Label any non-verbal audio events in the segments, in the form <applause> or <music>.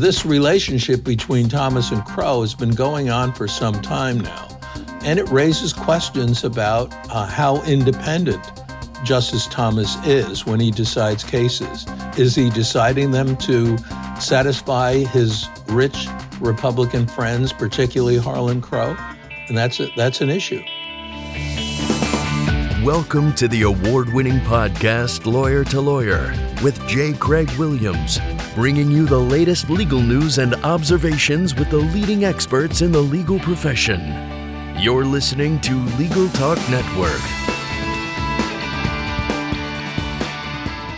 this relationship between Thomas and Crow has been going on for some time now, and it raises questions about uh, how independent Justice Thomas is when he decides cases. Is he deciding them to satisfy his rich Republican friends, particularly Harlan Crow? And that's a, that's an issue. Welcome to the award winning podcast, Lawyer to Lawyer, with J. Craig Williams, bringing you the latest legal news and observations with the leading experts in the legal profession. You're listening to Legal Talk Network.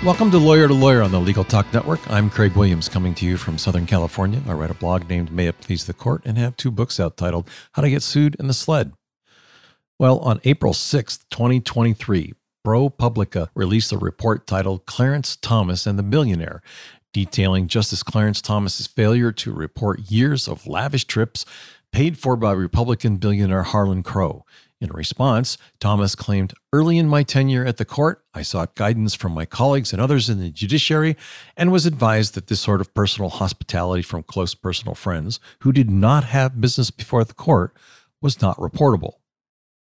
Welcome to Lawyer to Lawyer on the Legal Talk Network. I'm Craig Williams coming to you from Southern California. I write a blog named May It Please the Court and have two books out titled How to Get Sued and the Sled. Well, on April 6th, 2023, ProPublica released a report titled Clarence Thomas and the Billionaire, detailing Justice Clarence Thomas's failure to report years of lavish trips paid for by Republican billionaire Harlan Crow. In response, Thomas claimed, Early in my tenure at the court, I sought guidance from my colleagues and others in the judiciary and was advised that this sort of personal hospitality from close personal friends who did not have business before the court was not reportable.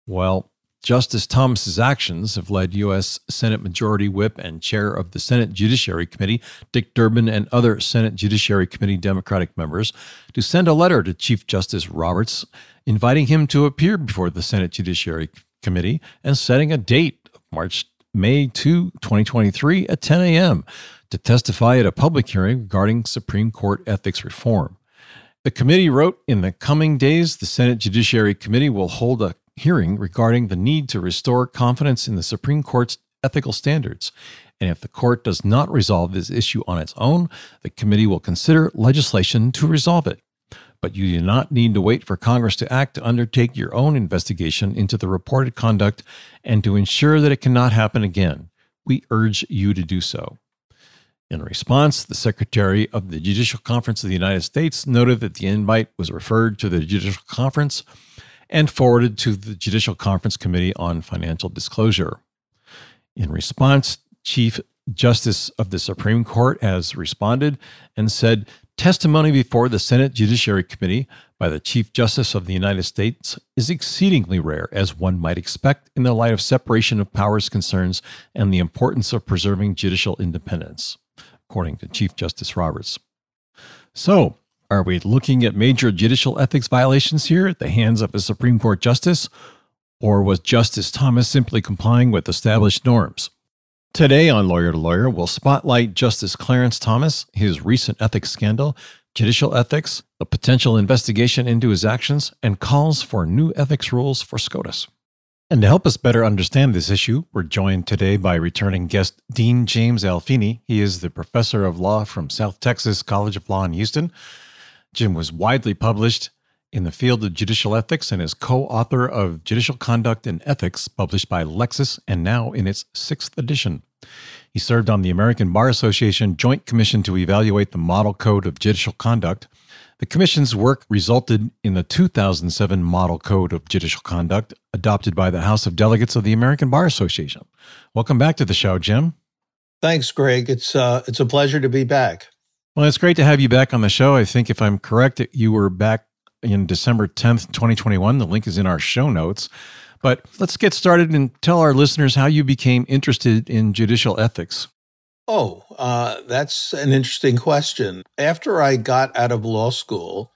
Well, Justice Thomas's actions have led U.S. Senate Majority Whip and Chair of the Senate Judiciary Committee, Dick Durbin, and other Senate Judiciary Committee Democratic members to send a letter to Chief Justice Roberts inviting him to appear before the Senate Judiciary Committee and setting a date of March May 2, 2023 at 10 a.m. to testify at a public hearing regarding Supreme Court ethics reform. The committee wrote In the coming days, the Senate Judiciary Committee will hold a hearing regarding the need to restore confidence in the Supreme Court's ethical standards. And if the court does not resolve this issue on its own, the committee will consider legislation to resolve it. But you do not need to wait for Congress to act to undertake your own investigation into the reported conduct and to ensure that it cannot happen again. We urge you to do so. In response, the Secretary of the Judicial Conference of the United States noted that the invite was referred to the Judicial Conference and forwarded to the Judicial Conference Committee on Financial Disclosure. In response, Chief Justice of the Supreme Court has responded and said testimony before the Senate Judiciary Committee by the Chief Justice of the United States is exceedingly rare, as one might expect in the light of separation of powers concerns and the importance of preserving judicial independence, according to Chief Justice Roberts. So, are we looking at major judicial ethics violations here at the hands of a Supreme Court justice? Or was Justice Thomas simply complying with established norms? Today on Lawyer to Lawyer, we'll spotlight Justice Clarence Thomas, his recent ethics scandal, judicial ethics, the potential investigation into his actions, and calls for new ethics rules for SCOTUS. And to help us better understand this issue, we're joined today by returning guest Dean James Alfini. He is the professor of law from South Texas College of Law in Houston. Jim was widely published in the field of judicial ethics and is co author of Judicial Conduct and Ethics, published by Lexis and now in its sixth edition. He served on the American Bar Association Joint Commission to evaluate the Model Code of Judicial Conduct. The Commission's work resulted in the 2007 Model Code of Judicial Conduct, adopted by the House of Delegates of the American Bar Association. Welcome back to the show, Jim. Thanks, Greg. It's uh, it's a pleasure to be back. Well, it's great to have you back on the show. I think if I'm correct, you were back in December 10th, 2021. The link is in our show notes. But let's get started and tell our listeners how you became interested in judicial ethics. Oh, uh, that's an interesting question. After I got out of law school,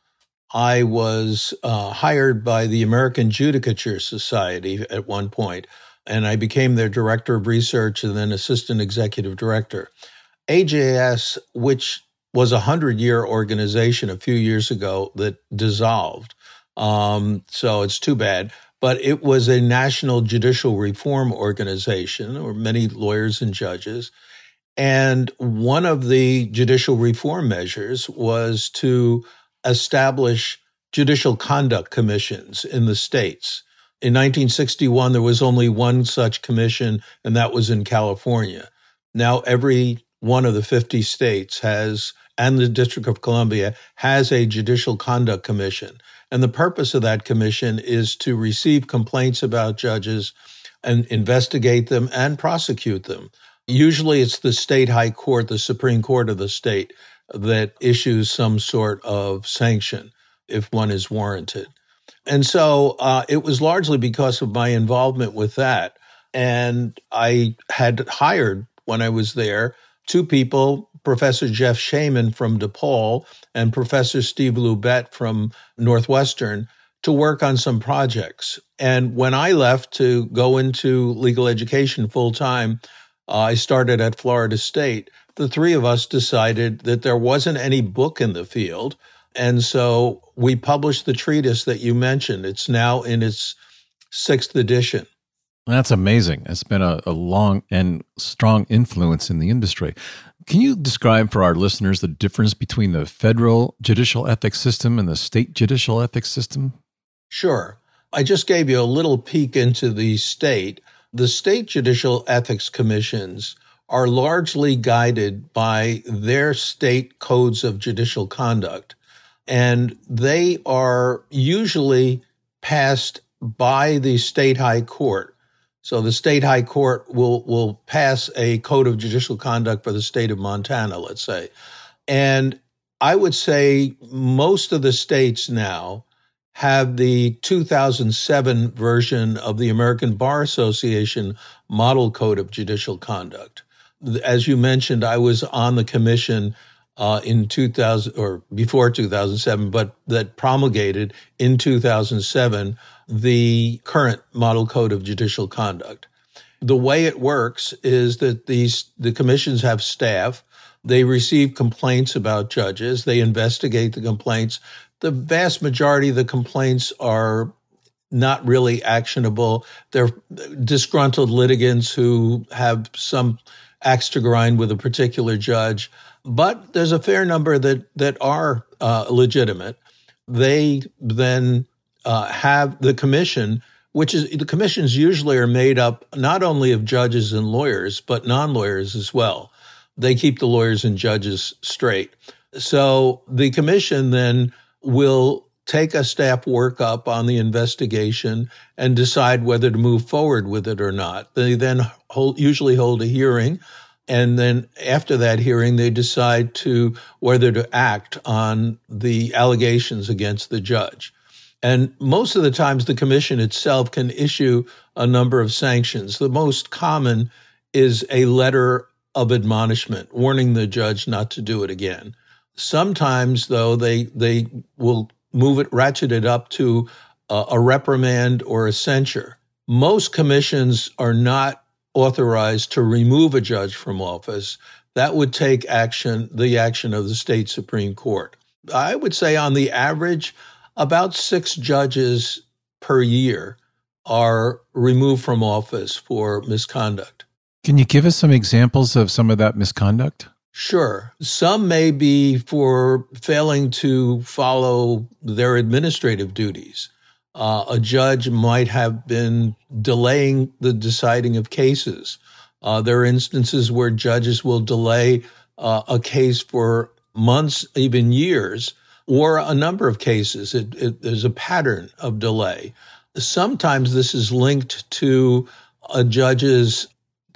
I was uh, hired by the American Judicature Society at one point, and I became their director of research and then assistant executive director. AJS, which was a hundred year organization a few years ago that dissolved. Um, so it's too bad. But it was a national judicial reform organization. Were many lawyers and judges. And one of the judicial reform measures was to establish judicial conduct commissions in the states. In 1961, there was only one such commission, and that was in California. Now, every one of the 50 states has and the District of Columbia has a judicial conduct commission. And the purpose of that commission is to receive complaints about judges and investigate them and prosecute them. Usually it's the state high court, the Supreme Court of the state, that issues some sort of sanction if one is warranted. And so uh, it was largely because of my involvement with that. And I had hired when I was there two people, Professor Jeff Shaman from DePaul and Professor Steve Lubet from Northwestern, to work on some projects. And when I left to go into legal education full time, uh, I started at Florida State. The three of us decided that there wasn't any book in the field. And so we published the treatise that you mentioned. It's now in its sixth edition. That's amazing. It's been a, a, long and strong influence in the industry. Can you describe for our listeners the difference between the federal judicial ethics system and the state judicial ethics system? Sure. I just gave you a little peek into the state. The state judicial ethics commissions are largely guided by their state codes of judicial conduct, and they are usually passed by the state high court so the state high court will will pass a code of judicial conduct for the state of Montana, let's say. And I would say most of the states now have the 2007 version of the American Bar Association Model Code of Judicial Conduct. As you mentioned, I was on the commission uh, in 2000 or before 2007, but that promulgated in 2007 the current model code of judicial conduct. The way it works is that these the commissions have staff. They receive complaints about judges. They investigate the complaints. The vast majority of the complaints are not really actionable. They're disgruntled litigants who have some axe to grind with a particular judge. But there's a fair number that that are uh, legitimate. They then uh, have the commission, which is the commissions usually are made up not only of judges and lawyers, but non lawyers as well. They keep the lawyers and judges straight. So the commission then will take a staff workup on the investigation and decide whether to move forward with it or not. They then hold, usually hold a hearing. And then after that hearing, they decide to whether to act on the allegations against the judge. And most of the times, the commission itself can issue a number of sanctions. The most common is a letter of admonishment, warning the judge not to do it again. Sometimes, though, they they will move it, ratchet it up to a, a reprimand or a censure. Most commissions are not authorized to remove a judge from office. That would take action, the action of the state Supreme Court. I would say, on the average, about six judges per year are removed from office for misconduct. Can you give us some examples of some of that misconduct? Sure. Some may be for failing to follow their administrative duties. Uh, a judge might have been delaying the deciding of cases. Uh, there are instances where judges will delay uh, a case for months, even years, or a number of cases. It, it, there's a pattern of delay. Sometimes this is linked to a judge's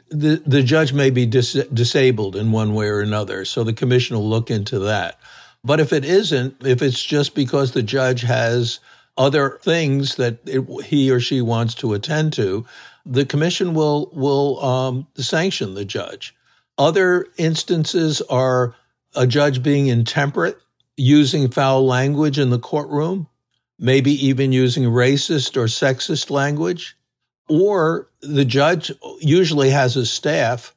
the, the judge may be dis- disabled in one way or another, so the commission will look into that. But if it isn't, if it's just because the judge has other things that it, he or she wants to attend to, the commission will will um, sanction the judge. Other instances are a judge being intemperate using foul language in the courtroom, maybe even using racist or sexist language. Or the judge usually has a staff,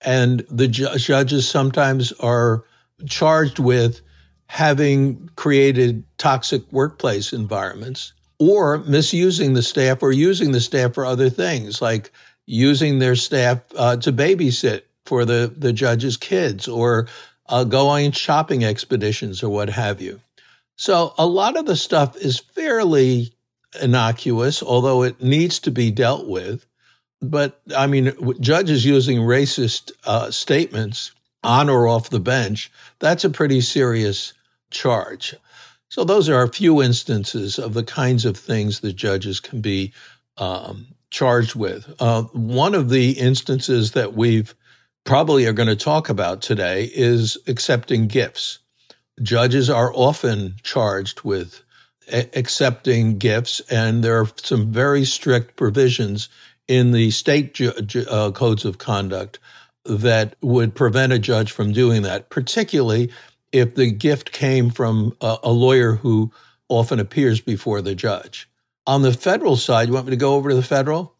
and the ju- judges sometimes are charged with having created toxic workplace environments or misusing the staff or using the staff for other things like using their staff uh, to babysit for the, the judge's kids or uh, go on shopping expeditions or what have you. So a lot of the stuff is fairly innocuous, although it needs to be dealt with. But I mean, judges using racist uh, statements on or off the bench, that's a pretty serious charge. So those are a few instances of the kinds of things that judges can be um, charged with. Uh, one of the instances that we've probably are going to talk about today is accepting gifts. Judges are often charged with a- accepting gifts, and there are some very strict provisions in the state ju- ju- uh, codes of conduct that would prevent a judge from doing that, particularly if the gift came from a, a lawyer who often appears before the judge. On the federal side, you want me to go over to the federal?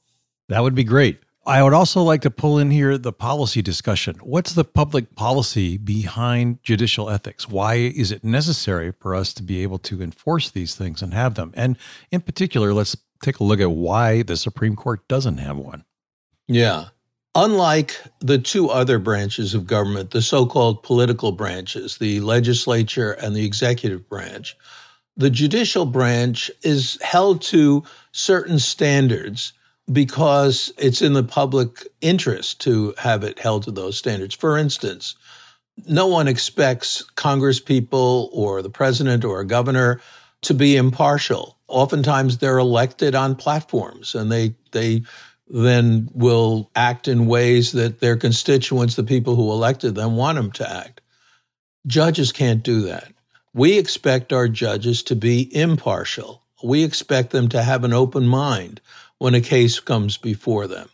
That would be great. I would also like to pull in here the policy discussion. What's the public policy behind judicial ethics? Why is it necessary for us to be able to enforce these things and have them? And in particular, let's take a look at why the Supreme Court doesn't have one. Yeah. Unlike the two other branches of government, the so called political branches, the legislature and the executive branch, the judicial branch is held to certain standards because it's in the public interest to have it held to those standards. For instance, no one expects Congress people or the president or a governor to be impartial. Oftentimes they're elected on platforms and they, they then will act in ways that their constituents, the people who elected them, want them to act. Judges can't do that. We expect our judges to be impartial. We expect them to have an open mind when a case comes before them.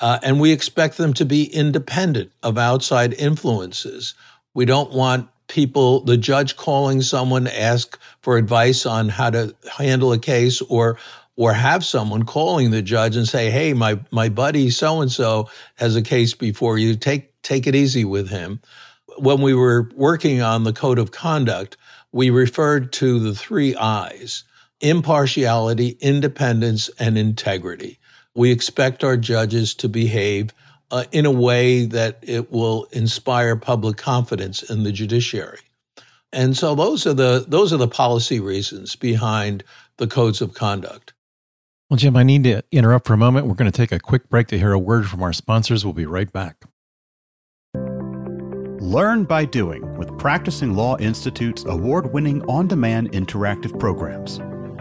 Uh, and we expect them to be independent of outside influences. We don't want people, the judge calling someone to ask for advice on how to handle a case or or have someone calling the judge and say, "Hey, my my buddy so and so has a case before you. Take take it easy with him." When we were working on the code of conduct, we referred to the three I's: impartiality, independence, and integrity. We expect our judges to behave uh, in a way that it will inspire public confidence in the judiciary. And so those are the those are the policy reasons behind the codes of conduct. Well, Jim, I need to interrupt for a moment. We're going to take a quick break to hear a word from our sponsors. We'll be right back. Learn by doing with Practicing Law Institute's award winning on demand interactive programs.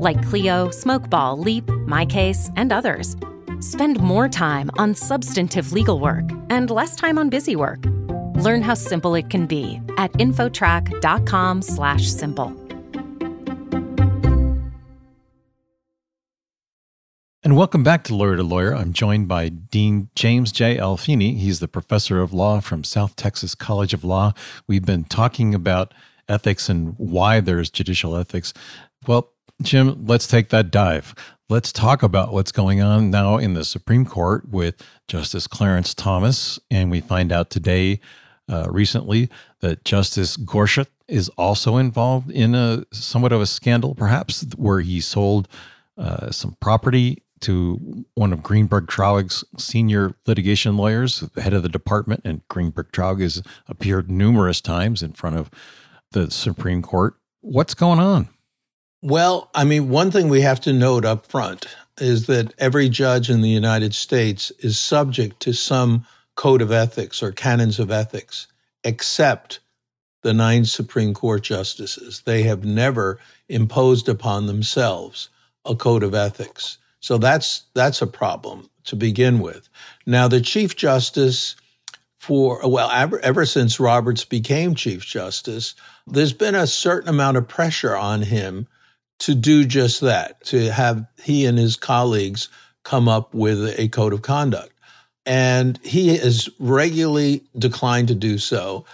like Clio, Smokeball, Leap, MyCase, and others. Spend more time on substantive legal work and less time on busy work. Learn how simple it can be at infotrack.com/simple. And welcome back to Lawyer to Lawyer. I'm joined by Dean James J. Alfini. He's the professor of law from South Texas College of Law. We've been talking about ethics and why there's judicial ethics. Well, Jim, let's take that dive. Let's talk about what's going on now in the Supreme Court with Justice Clarence Thomas. And we find out today, uh, recently, that Justice Gorsuch is also involved in a somewhat of a scandal, perhaps, where he sold uh, some property to one of Greenberg Traurig's senior litigation lawyers, the head of the department. And Greenberg Traurig has appeared numerous times in front of the Supreme Court. What's going on? Well, I mean, one thing we have to note up front is that every judge in the United States is subject to some code of ethics or canons of ethics, except the nine Supreme Court justices. They have never imposed upon themselves a code of ethics. So that's that's a problem to begin with. Now, the Chief Justice for well ever, ever since Roberts became Chief Justice, there's been a certain amount of pressure on him to do just that, to have he and his colleagues come up with a code of conduct. And he has regularly declined to do so,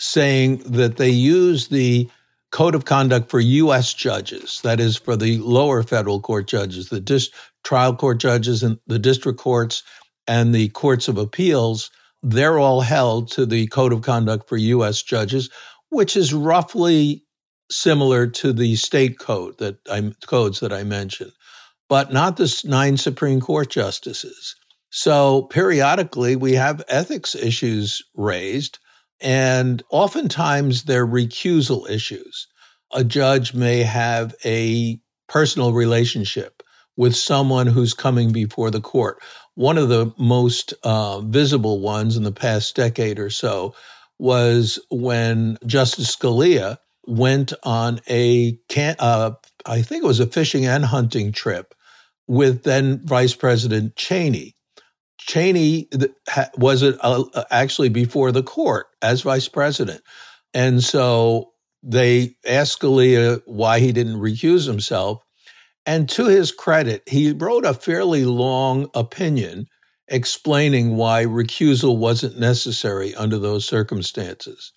saying that they use the code of conduct for U.S. judges, that is, for the lower federal court judges, the dis- trial court judges, and the district courts, and the courts of appeals. They're all held to the code of conduct for U.S. judges, which is roughly similar to the state code that I codes that I mentioned, but not the nine Supreme Court justices. So periodically we have ethics issues raised and oftentimes they're recusal issues. A judge may have a personal relationship with someone who's coming before the court. One of the most uh, visible ones in the past decade or so was when Justice Scalia went on a can, uh, I think it was a fishing and hunting trip with then Vice President Cheney. Cheney was it actually before the court as vice president. And so they asked Scalia why he didn't recuse himself. And to his credit, he wrote a fairly long opinion explaining why recusal wasn't necessary under those circumstances.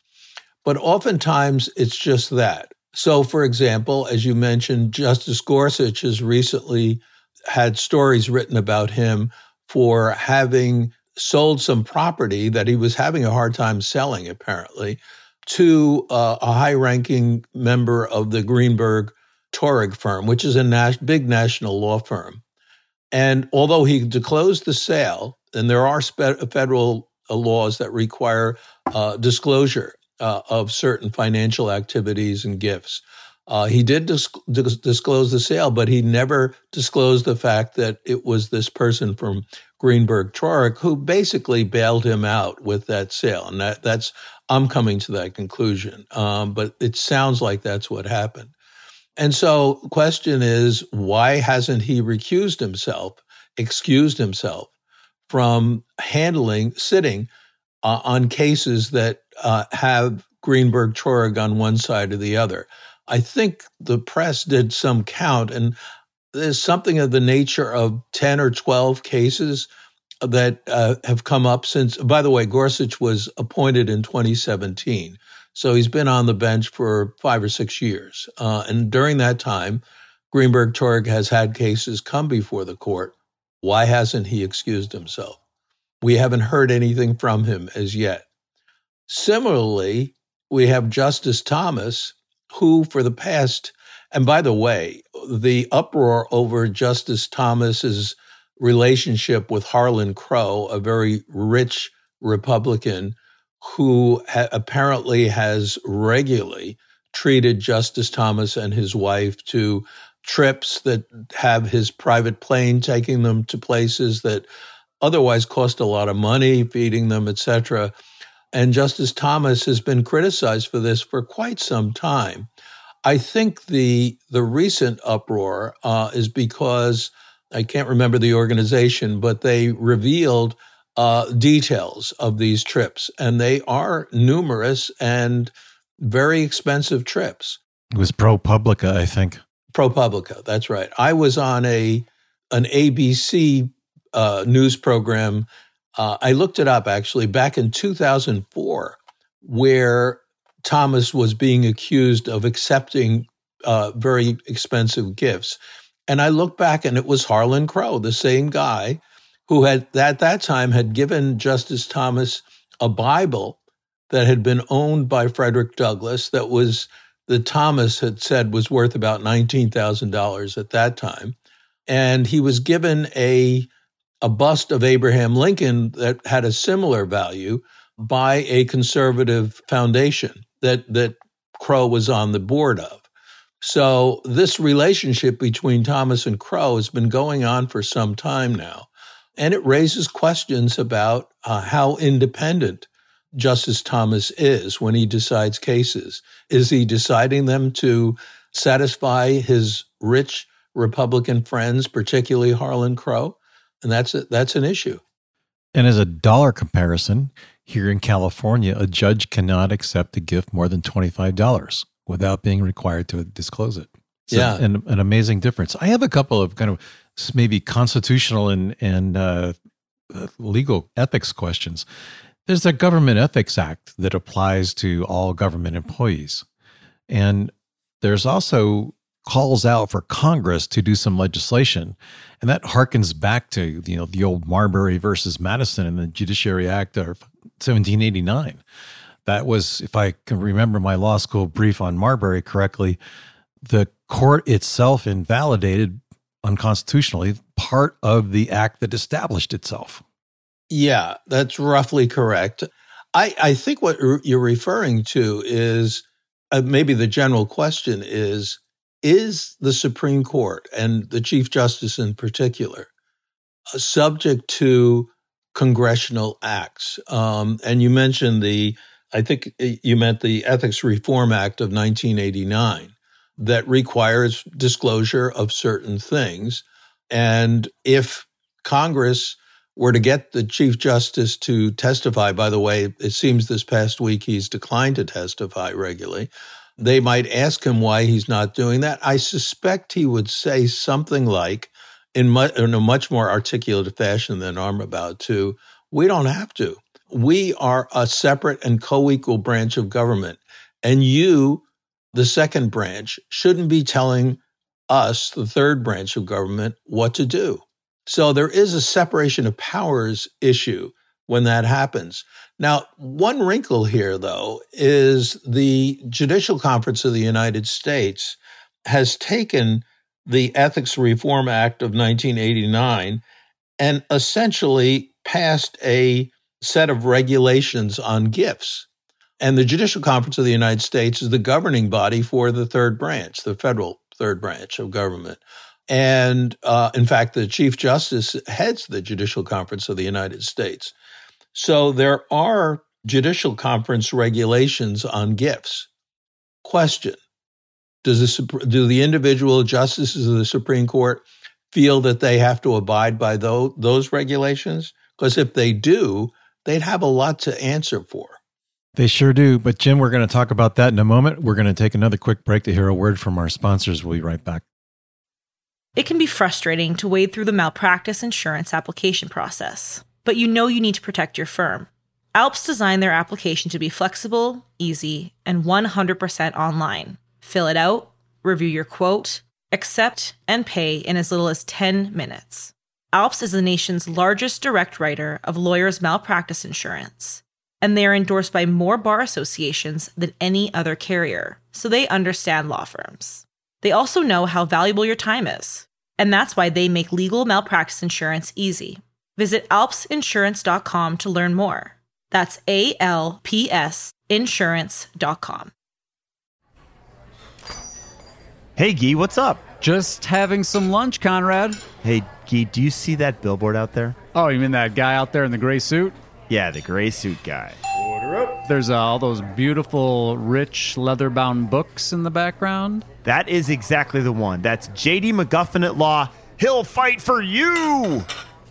But oftentimes it's just that. So, for example, as you mentioned, Justice Gorsuch has recently had stories written about him for having sold some property that he was having a hard time selling, apparently, to uh, a high ranking member of the Greenberg Traurig firm, which is a nas- big national law firm. And although he disclosed the sale, and there are spe- federal uh, laws that require uh, disclosure uh, of certain financial activities and gifts, uh, he did dis- dis- disclose the sale, but he never disclosed the fact that it was this person from Greenberg Traurig who basically bailed him out with that sale. And that, that's, I'm coming to that conclusion. Um, but it sounds like that's what happened. And so question is, why hasn't he recused himself, excused himself from handling, sitting uh, on cases that uh, have Greenberg Traurig on one side or the other? I think the press did some count, and there's something of the nature of 10 or 12 cases that uh, have come up since. By the way, Gorsuch was appointed in 2017. So he's been on the bench for five or six years. Uh, and during that time, Greenberg Traurig has had cases come before the court. Why hasn't he excused himself? We haven't heard anything from him as yet. Similarly, we have Justice Thomas, who for the past, and by the way, the uproar over Justice Thomas's relationship with Harlan Crow, a very rich Republican who ha- apparently has regularly treated Justice Thomas and his wife to trips that have his private plane taking them to places that otherwise cost a lot of money, feeding them, etc. And Justice Thomas has been criticized for this for quite some time. I think the the recent uproar uh, is because I can't remember the organization, but they revealed uh, details of these trips, and they are numerous and very expensive trips. It was ProPublica, I think. ProPublica, that's right. I was on a an ABC uh, news program uh, I looked it up actually back in 2004, where Thomas was being accused of accepting uh, very expensive gifts. And I looked back and it was Harlan Crow, the same guy who had at that time had given Justice Thomas a Bible that had been owned by Frederick Douglass that was that Thomas had said was worth about $19,000 at that time. And he was given a a bust of Abraham Lincoln that had a similar value by a conservative foundation that that Crow was on the board of. So this relationship between Thomas and Crow has been going on for some time now, and it raises questions about uh, how independent Justice Thomas is when he decides cases. Is he deciding them to satisfy his rich Republican friends, particularly Harlan Crow? And that's a, that's an issue. And as a dollar comparison, here in California, a judge cannot accept a gift more than twenty five dollars without being required to disclose it. So yeah, an, an amazing difference. I have a couple of kind of maybe constitutional and and uh, uh, legal ethics questions. There's a Government Ethics Act that applies to all government employees, and there's also calls out for Congress to do some legislation, and that harkens back to you know the old Marbury versus Madison and the Judiciary Act of 1789. That was, if I can remember my law school brief on Marbury correctly, the court itself invalidated unconstitutionally part of the act that established itself. Yeah, that's roughly correct. I, I think what you're referring to is uh, maybe the general question is is the Supreme Court and the Chief Justice in particular uh, subject to congressional acts? Um, and you mentioned the, I think you meant the Ethics Reform Act of 1989 that requires disclosure of certain things. And if Congress were to get the Chief Justice to testify, by the way, it seems this past week he's declined to testify regularly. They might ask him why he's not doing that. I suspect he would say something like, in, mu- in a much more articulate fashion than I'm about to, we don't have to. We are a separate and co equal branch of government. And you, the second branch, shouldn't be telling us, the third branch of government, what to do. So there is a separation of powers issue when that happens. Now, one wrinkle here, though, is the Judicial Conference of the United States has taken the Ethics Reform Act of 1989 and essentially passed a set of regulations on gifts. And the Judicial Conference of the United States is the governing body for the third branch, the federal third branch of government. And uh, in fact, the Chief Justice heads the Judicial Conference of the United States. So there are Judicial Conference regulations on gifts. Question Does the, do the individual justices of the Supreme Court feel that they have to abide by those, those regulations? Because if they do, they'd have a lot to answer for. They sure do. But, Jim, we're going to talk about that in a moment. We're going to take another quick break to hear a word from our sponsors. We'll be right back. It can be frustrating to wade through the malpractice insurance application process, but you know you need to protect your firm. Alps designed their application to be flexible, easy, and 100% online. Fill it out, review your quote, accept, and pay in as little as 10 minutes. Alps is the nation's largest direct writer of lawyers' malpractice insurance, and they are endorsed by more bar associations than any other carrier, so they understand law firms. They also know how valuable your time is and that's why they make legal malpractice insurance easy. Visit alpsinsurance.com to learn more. That's A L P S insurance.com. Hey, Gee, what's up? Just having some lunch, Conrad. Hey, Gee, do you see that billboard out there? Oh, you mean that guy out there in the gray suit? Yeah, the gray suit guy. Order up. There's uh, all those beautiful, rich, leather bound books in the background. That is exactly the one. That's JD McGuffin at Law. He'll fight for you.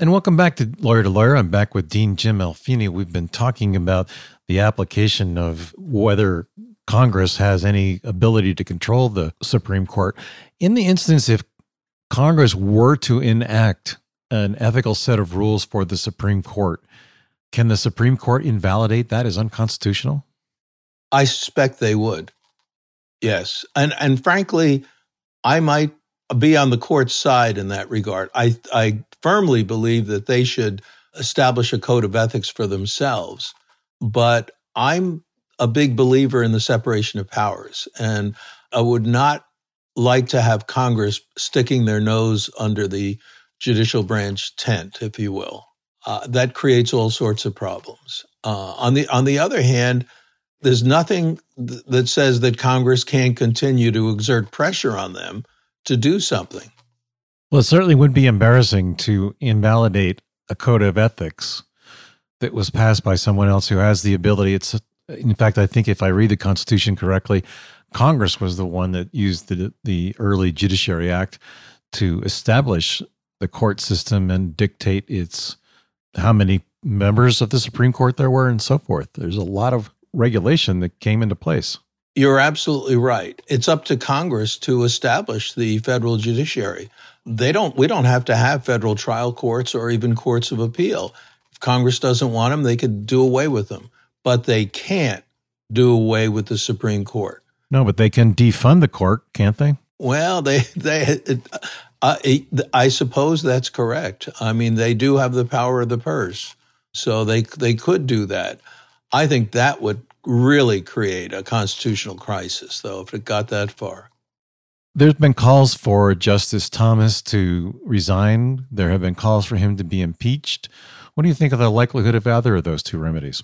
And welcome back to Lawyer to Lawyer. I'm back with Dean Jim Alfini. We've been talking about the application of whether Congress has any ability to control the Supreme Court. In the instance, if Congress were to enact an ethical set of rules for the Supreme Court. Can the Supreme Court invalidate that as unconstitutional? I suspect they would. Yes. And and frankly, I might be on the court's side in that regard. I I firmly believe that they should establish a code of ethics for themselves. But I'm a big believer in the separation of powers and I would not like to have Congress sticking their nose under the judicial branch tent, if you will. Uh, that creates all sorts of problems. Uh, on the on the other hand, there's nothing th- that says that Congress can't continue to exert pressure on them to do something. Well, it certainly would be embarrassing to invalidate a code of ethics that was passed by someone else who has the ability. It's, in fact, I think if I read the Constitution correctly, Congress was the one that used the the early Judiciary Act to establish the court system and dictate its how many members of the Supreme Court there were and so forth. There's a lot of regulation that came into place. You're absolutely right. It's up to Congress to establish the federal judiciary. They don't we don't have to have federal trial courts or even courts of appeal. If Congress doesn't want them, they could do away with them. But they can't do away with the Supreme Court. No, but they can defund the court, can't they? Well, they they uh, I suppose that's correct. I mean, they do have the power of the purse, so they they could do that. I think that would really create a constitutional crisis, though, if it got that far. There's been calls for Justice Thomas to resign. There have been calls for him to be impeached. What do you think of the likelihood of either of those two remedies?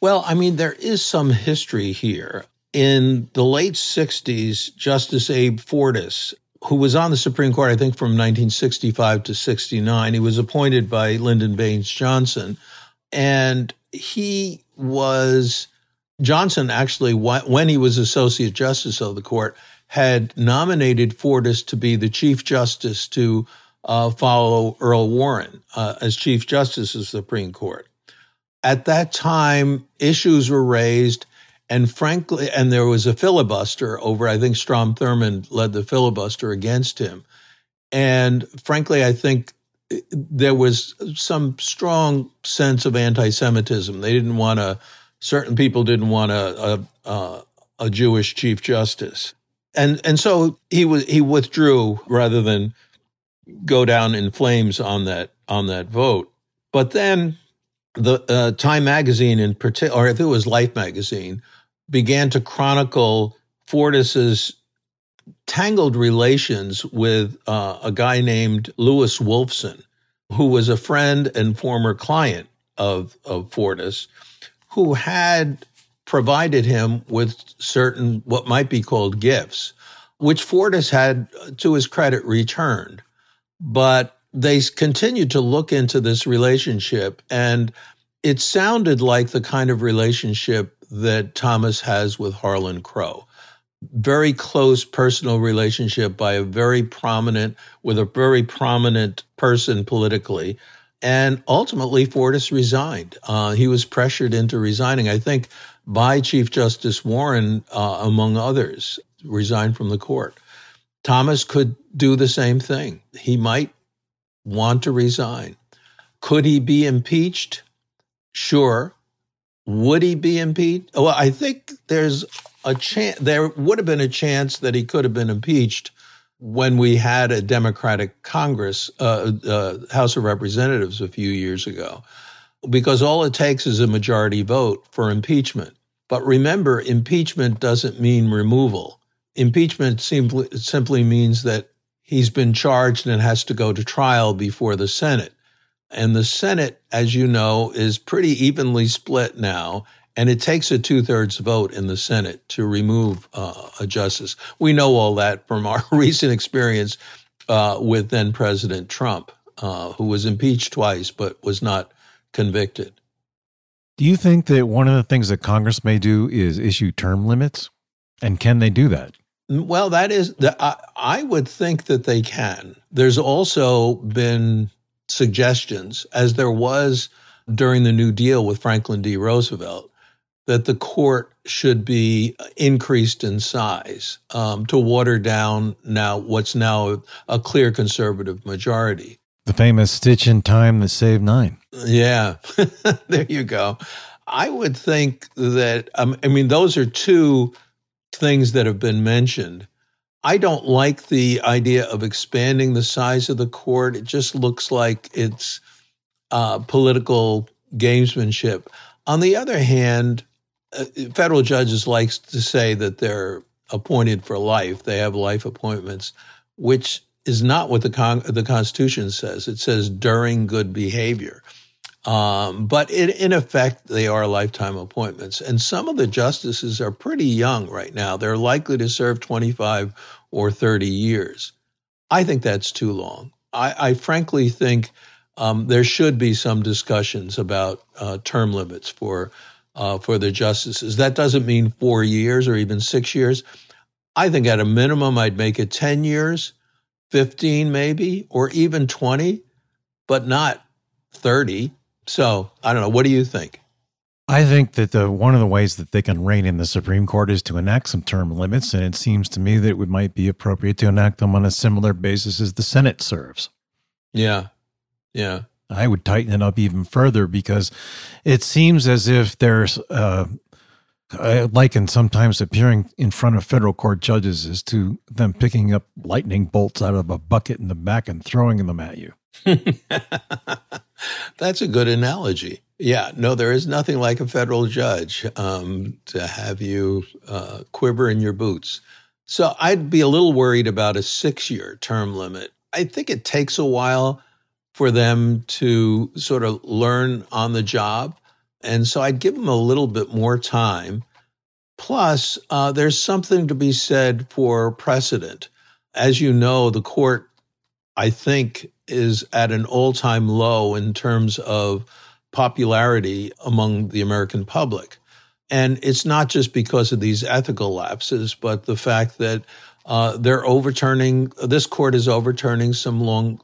Well, I mean, there is some history here. In the late 60s, Justice Abe Fortas, who was on the Supreme Court, I think from 1965 to 69, he was appointed by Lyndon Baines Johnson. And he was, Johnson actually, when he was Associate Justice of the court, had nominated Fortas to be the Chief Justice to uh, follow Earl Warren uh, as Chief Justice of the Supreme Court. At that time, issues were raised and frankly, and there was a filibuster over, I think Strom Thurmond led the filibuster against him. And frankly, I think there was some strong sense of anti Semitism. They didn't want to, certain people didn't want a, a, a, Jewish chief justice. And, and so he was, he withdrew rather than go down in flames on that, on that vote. But then the uh, Time magazine in particular, or if it was Life magazine, began to chronicle Fortas's tangled relations with uh, a guy named Louis Wolfson, who was a friend and former client of, of Fortas, who had provided him with certain what might be called gifts, which Fortas had, to his credit, returned. But they continued to look into this relationship, and it sounded like the kind of relationship that Thomas has with Harlan Crow. Very close personal relationship by a very prominent, with a very prominent person politically. And ultimately, Fortas resigned. Uh, he was pressured into resigning, I think, by Chief Justice Warren, uh, among others, resigned from the court. Thomas could do the same thing. He might want to resign. Could he be impeached? Sure. Would he be impeached? Well, I think there's a chance, there would have been a chance that he could have been impeached when we had a Democratic Congress, uh, uh, House of Representatives a few years ago, because all it takes is a majority vote for impeachment. But remember, impeachment doesn't mean removal. Impeachment simply, simply means that he's been charged and has to go to trial before the Senate. And the Senate, as you know, is pretty evenly split now. And it takes a two thirds vote in the Senate to remove uh, a justice. We know all that from our <laughs> recent experience uh, with then President Trump, uh, who was impeached twice but was not convicted. Do you think that one of the things that Congress may do is issue term limits? And can they do that? Well, that is, I, I would think that they can. There's also been suggestions, as there was during the New Deal with Franklin D. Roosevelt, that the court should be increased in size um, to water down now what's now a clear conservative majority. The famous stitch in time that saved nine. Yeah, <laughs> there you go. I would think that, um, I mean, those are two things that have been mentioned I don't like the idea of expanding the size of the court. It just looks like it's uh, political gamesmanship. On the other hand, federal judges like to say that they're appointed for life. They have life appointments, which is not what the con- the Constitution says. It says during good behavior. Um, but in, in effect, they are lifetime appointments. And some of the justices are pretty young right now. They're likely to serve 25 or 30 years. I think that's too long. I, I frankly think um, there should be some discussions about uh, term limits for uh, for the justices. That doesn't mean four years or even six years. I think at a minimum, I'd make it 10 years, 15 maybe, or even 20, but not 30. So I don't know. What do you think? I think that the one of the ways that they can rein in the Supreme Court is to enact some term limits, and it seems to me that it might be appropriate to enact them on a similar basis as the Senate serves. Yeah, yeah. I would tighten it up even further because it seems as if there's uh, I liken sometimes appearing in front of federal court judges is to them picking up lightning bolts out of a bucket in the back and throwing them at you. <laughs> That's a good analogy. Yeah, no, there is nothing like a federal judge um, to have you uh, quiver in your boots. So I'd be a little worried about a six year term limit. I think it takes a while for them to sort of learn on the job. And so I'd give them a little bit more time. Plus, uh, there's something to be said for precedent. As you know, the court, I think, is at an all time low in terms of popularity among the American public. And it's not just because of these ethical lapses, but the fact that uh, they're overturning, this court is overturning some long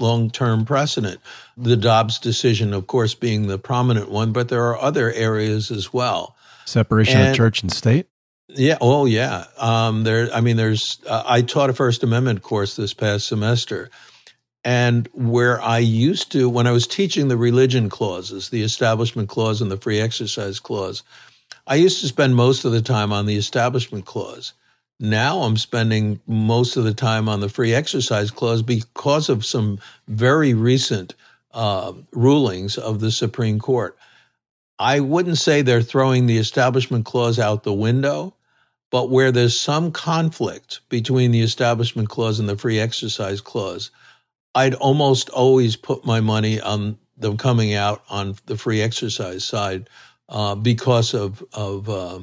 long term precedent. The Dobbs decision, of course, being the prominent one, but there are other areas as well. Separation and, of church and state? Yeah. Oh, yeah. Um, there, I mean, there's, uh, I taught a First Amendment course this past semester. And where I used to, when I was teaching the religion clauses, the Establishment Clause and the Free Exercise Clause, I used to spend most of the time on the Establishment Clause. Now I'm spending most of the time on the free exercise clause because of some very recent uh, rulings of the Supreme Court. I wouldn't say they're throwing the establishment clause out the window, but where there's some conflict between the establishment clause and the free exercise clause, I'd almost always put my money on them coming out on the free exercise side uh, because of of uh,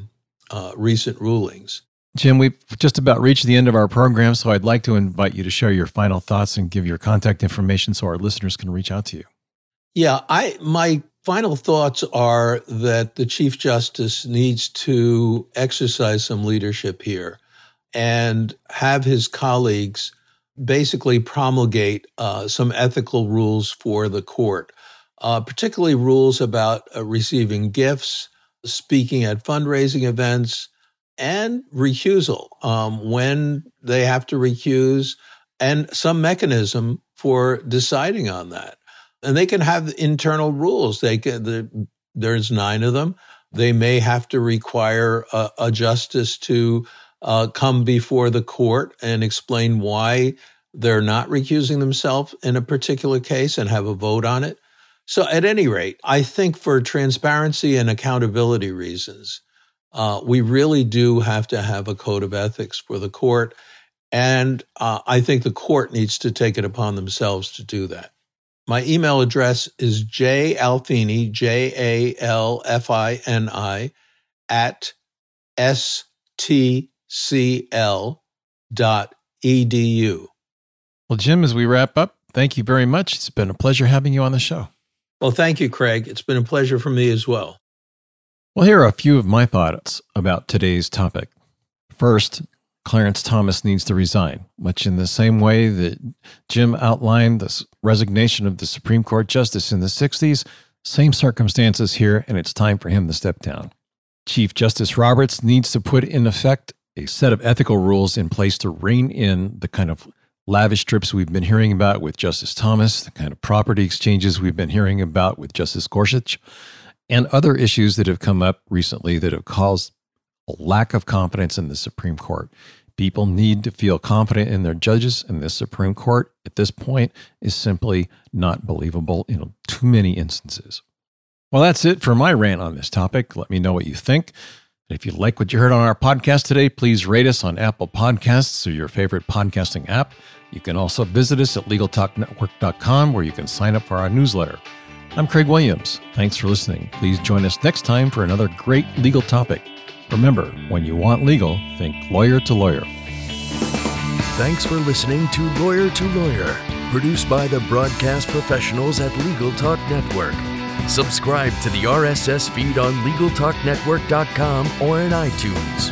uh, recent rulings. Jim, we've just about reached the end of our program, so I'd like to invite you to share your final thoughts and give your contact information so our listeners can reach out to you. Yeah, I my final thoughts are that the Chief Justice needs to exercise some leadership here and have his colleagues basically promulgate uh, some ethical rules for the court, uh, particularly rules about uh, receiving gifts, speaking at fundraising events, and recusal um, when they have to recuse, and some mechanism for deciding on that. And they can have internal rules. They can. The, there's nine of them. They may have to require a, a justice to uh, come before the court and explain why they're not recusing themselves in a particular case and have a vote on it. So, at any rate, I think for transparency and accountability reasons, uh, we really do have to have a code of ethics for the court. And uh, I think the court needs to take it upon themselves to do that. My email address is jalfini, J A L F I N I, at stcl dot edu. Well, Jim, as we wrap up, thank you very much. It's been a pleasure having you on the show. Well, thank you, Craig. It's been a pleasure for me as well. Well, here are a few of my thoughts about today's topic. First, Clarence Thomas needs to resign, much in the same way that Jim outlined the resignation of the Supreme Court justice in the 60s. Same circumstances here, and it's time for him to step down. Chief Justice Roberts needs to put in effect a set of ethical rules in place to rein in the kind of lavish trips we've been hearing about with Justice Thomas, the kind of property exchanges we've been hearing about with Justice Gorsuch, and other issues that have come up recently that have caused a lack of confidence in the Supreme Court. People need to feel confident in their judges, and the Supreme Court at this point is simply not believable in too many instances. Well, that's it for my rant on this topic. Let me know what you think. If you like what you heard on our podcast today, please rate us on Apple Podcasts or your favorite podcasting app. You can also visit us at LegalTalkNetwork.com where you can sign up for our newsletter. I'm Craig Williams. Thanks for listening. Please join us next time for another great legal topic. Remember, when you want legal, think lawyer to lawyer. Thanks for listening to Lawyer to Lawyer. Produced by the broadcast professionals at Legal Talk Network. Subscribe to the RSS feed on LegalTalkNetwork.com or in iTunes.